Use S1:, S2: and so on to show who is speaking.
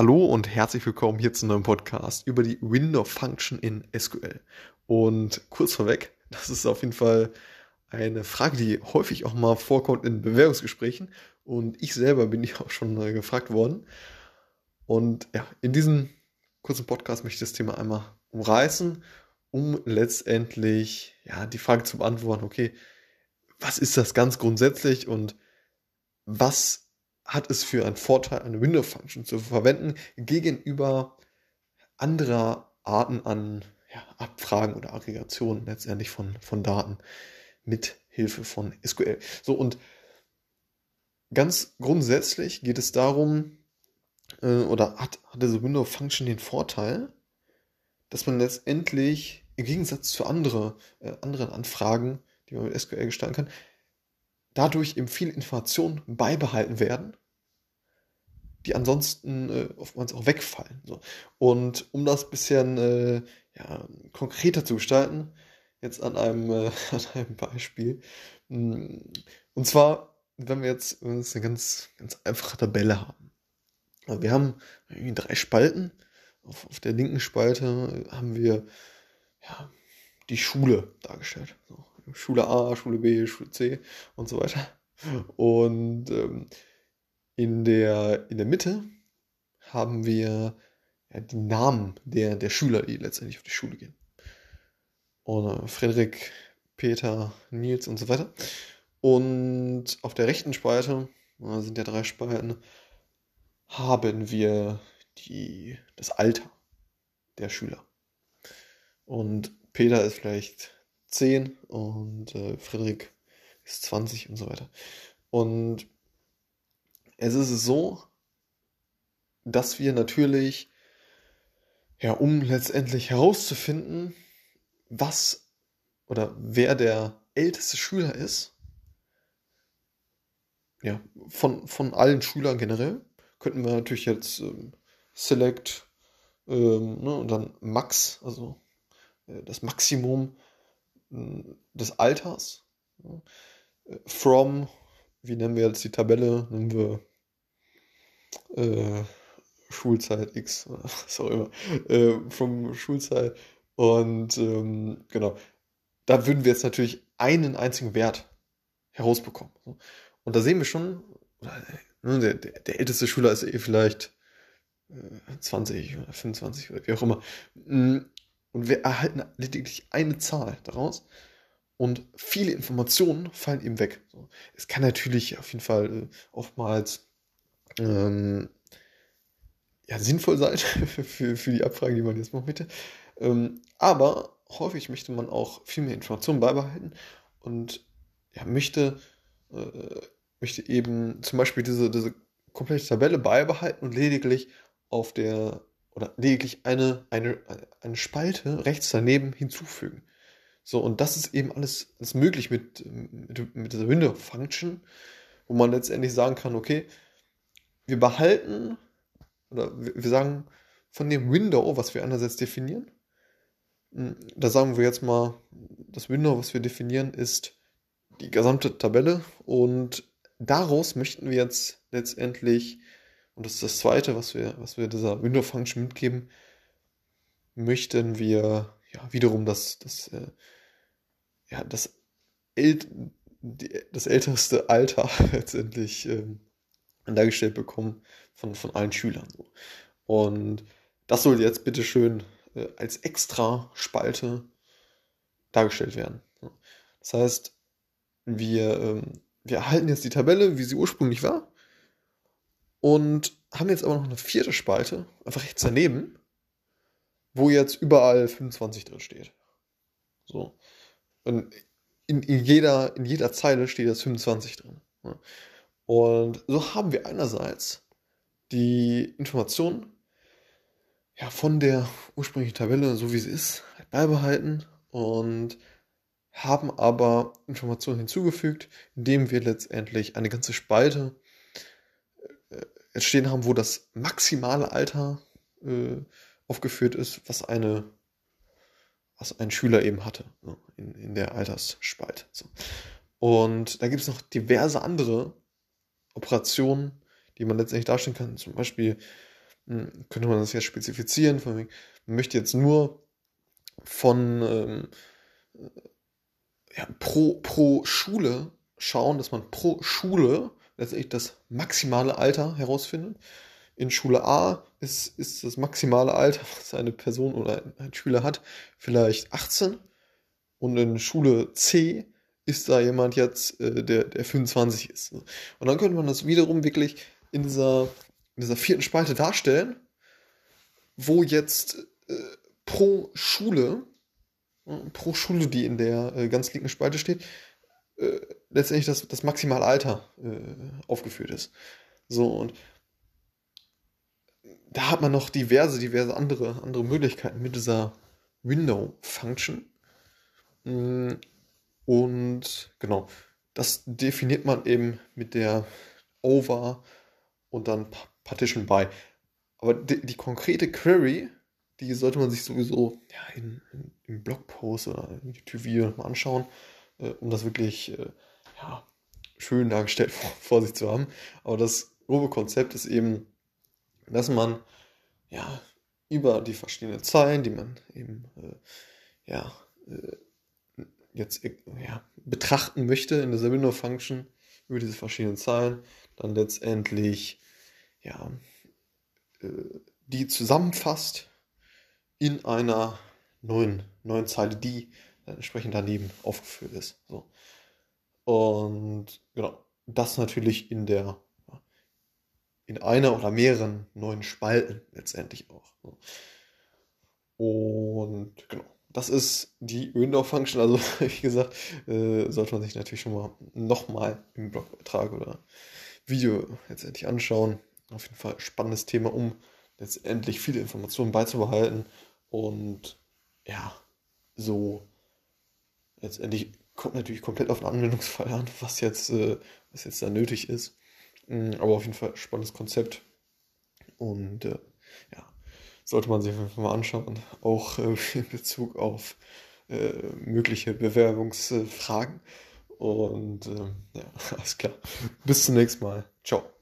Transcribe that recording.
S1: Hallo und herzlich willkommen hier zu einem neuen Podcast über die Window Function in SQL. Und kurz vorweg, das ist auf jeden Fall eine Frage, die häufig auch mal vorkommt in Bewerbungsgesprächen. Und ich selber bin ja auch schon gefragt worden. Und ja, in diesem kurzen Podcast möchte ich das Thema einmal umreißen, um letztendlich ja, die Frage zu beantworten, okay, was ist das ganz grundsätzlich und was hat es für einen Vorteil, eine Window-Function zu verwenden gegenüber anderer Arten an ja, Abfragen oder Aggregationen letztendlich von, von Daten mit Hilfe von SQL. So und ganz grundsätzlich geht es darum, äh, oder hat, hat diese Window-Function den Vorteil, dass man letztendlich im Gegensatz zu andere, äh, anderen Anfragen, die man mit SQL gestalten kann, dadurch eben viele Informationen beibehalten werden die ansonsten äh, oftmals auch wegfallen. So. Und um das ein bisschen äh, ja, konkreter zu gestalten, jetzt an einem, äh, an einem Beispiel. Mm, und zwar, wenn wir jetzt, wenn eine ganz, ganz einfache Tabelle haben. Also wir haben drei Spalten. Auf, auf der linken Spalte haben wir ja, die Schule dargestellt. So, Schule A, Schule B, Schule C und so weiter. Und ähm, in der, in der Mitte haben wir ja, die Namen der, der Schüler, die letztendlich auf die Schule gehen. Und Frederik, Peter, Nils und so weiter. Und auf der rechten Spalte, da sind ja drei Spalten, haben wir die, das Alter der Schüler. Und Peter ist vielleicht 10 und äh, Frederik ist 20 und so weiter. Und es ist so, dass wir natürlich, ja, um letztendlich herauszufinden, was oder wer der älteste Schüler ist, ja, von, von allen Schülern generell, könnten wir natürlich jetzt ähm, Select ähm, ne, und dann Max, also äh, das Maximum äh, des Alters. Äh, from, wie nennen wir jetzt die Tabelle? Nennen wir äh, Schulzeit X, was auch immer, äh, vom Schulzeit. Und ähm, genau, da würden wir jetzt natürlich einen einzigen Wert herausbekommen. Und da sehen wir schon, ne, der, der, älteste Schüler ist eh vielleicht äh, 20 oder 25 oder wie auch immer. Mm, und wir erhalten lediglich eine Zahl daraus. Und viele Informationen fallen eben weg. Es kann natürlich auf jeden Fall äh, oftmals ähm, ja, sinnvoll sein für, für die Abfrage, die man jetzt machen möchte. Ähm, aber häufig möchte man auch viel mehr Informationen beibehalten und ja, möchte, äh, möchte eben zum Beispiel diese, diese komplette Tabelle beibehalten und lediglich auf der oder lediglich eine, eine, eine Spalte rechts daneben hinzufügen. So, und das ist eben alles, alles möglich mit, mit, mit dieser Window-Function, wo man letztendlich sagen kann, okay, wir behalten, oder wir sagen von dem Window, was wir einerseits definieren, hm, da sagen wir jetzt mal, das Window, was wir definieren, ist die gesamte Tabelle und daraus möchten wir jetzt letztendlich, und das ist das zweite, was wir, was wir dieser Window-Function mitgeben, möchten wir ja wiederum das, das, äh, ja, das, äl das älteste Alter letztendlich ähm, dargestellt bekommen von, von allen Schülern. Und das soll jetzt bitte schön äh, als extra Spalte dargestellt werden. Das heißt, wir, ähm, wir erhalten jetzt die Tabelle, wie sie ursprünglich war, und haben jetzt aber noch eine vierte Spalte, einfach rechts daneben, wo jetzt überall 25 drin steht. So. Und in, in, jeder, in jeder Zeile steht jetzt 25 drin. Und so haben wir einerseits die Information ja, von der ursprünglichen Tabelle, so wie sie ist, beibehalten und haben aber Informationen hinzugefügt, indem wir letztendlich eine ganze Spalte äh, entstehen haben, wo das maximale Alter äh, aufgeführt ist, was eine was ein Schüler eben hatte, so, in, in der Altersspalte. So. Und da gibt es noch diverse andere Operationen, die man letztendlich darstellen kann. Zum Beispiel hm, könnte man das ja spezifizieren. man möchte jetzt nur von ähm, ja, pro, pro Schule schauen, dass man pro Schule letztendlich das maximale Alter herausfindet. In Schule A ist, ist das maximale Alter, was eine Person oder ein Schüler hat, vielleicht 18. Und in Schule C ist da jemand jetzt, äh, der, der 25 ist. Und dann könnte man das wiederum wirklich in dieser, in dieser vierten Spalte darstellen, wo jetzt äh, pro Schule, äh, pro Schule, die in der äh, ganz linken Spalte steht, äh, letztendlich das, das maximale Alter äh, aufgeführt ist. So, und da hat man noch diverse, diverse andere, andere Möglichkeiten mit dieser Window-Function. Und genau, das definiert man eben mit der Over und dann Partition by. Aber die, die konkrete Query, die sollte man sich sowieso ja, in, in, im Blogpost oder im YouTube-Video mal anschauen, äh, um das wirklich äh, ja, schön dargestellt vor, vor, sich zu haben. Aber das grobe Konzept ist eben, dass man ja über die verschiedenen Zeilen, die man eben äh, ja, äh, jetzt äh, ja, betrachten möchte in dieser Window-Function, über diese verschiedenen Zeilen, dann letztendlich ja, äh, die zusammenfasst in einer neuen, neuen Zeile, die entsprechend daneben aufgeführt ist. So. Und genau, das natürlich in der in einer oder mehreren neuen Spalten letztendlich auch. So. Und genau, das ist die Window-Function. Also, wie gesagt, äh, sollte man sich natürlich schon mal nochmal im Blogbeitrag oder Video letztendlich anschauen. Auf jeden Fall spannendes Thema, um letztendlich viele Informationen beizubehalten und ja, so letztendlich kommt natürlich komplett auf den Anwendungsfall an, was jetzt, äh, was jetzt da nötig ist. Mm, aber auf jeden Fall spannendes Konzept. Und äh, ja, sollte man sich einfach mal anschauen. Auch äh, in Bezug auf äh, mögliche Bewerbungsfragen. Und äh, ja, alles klar. Bis zum nächsten Mal. Ciao.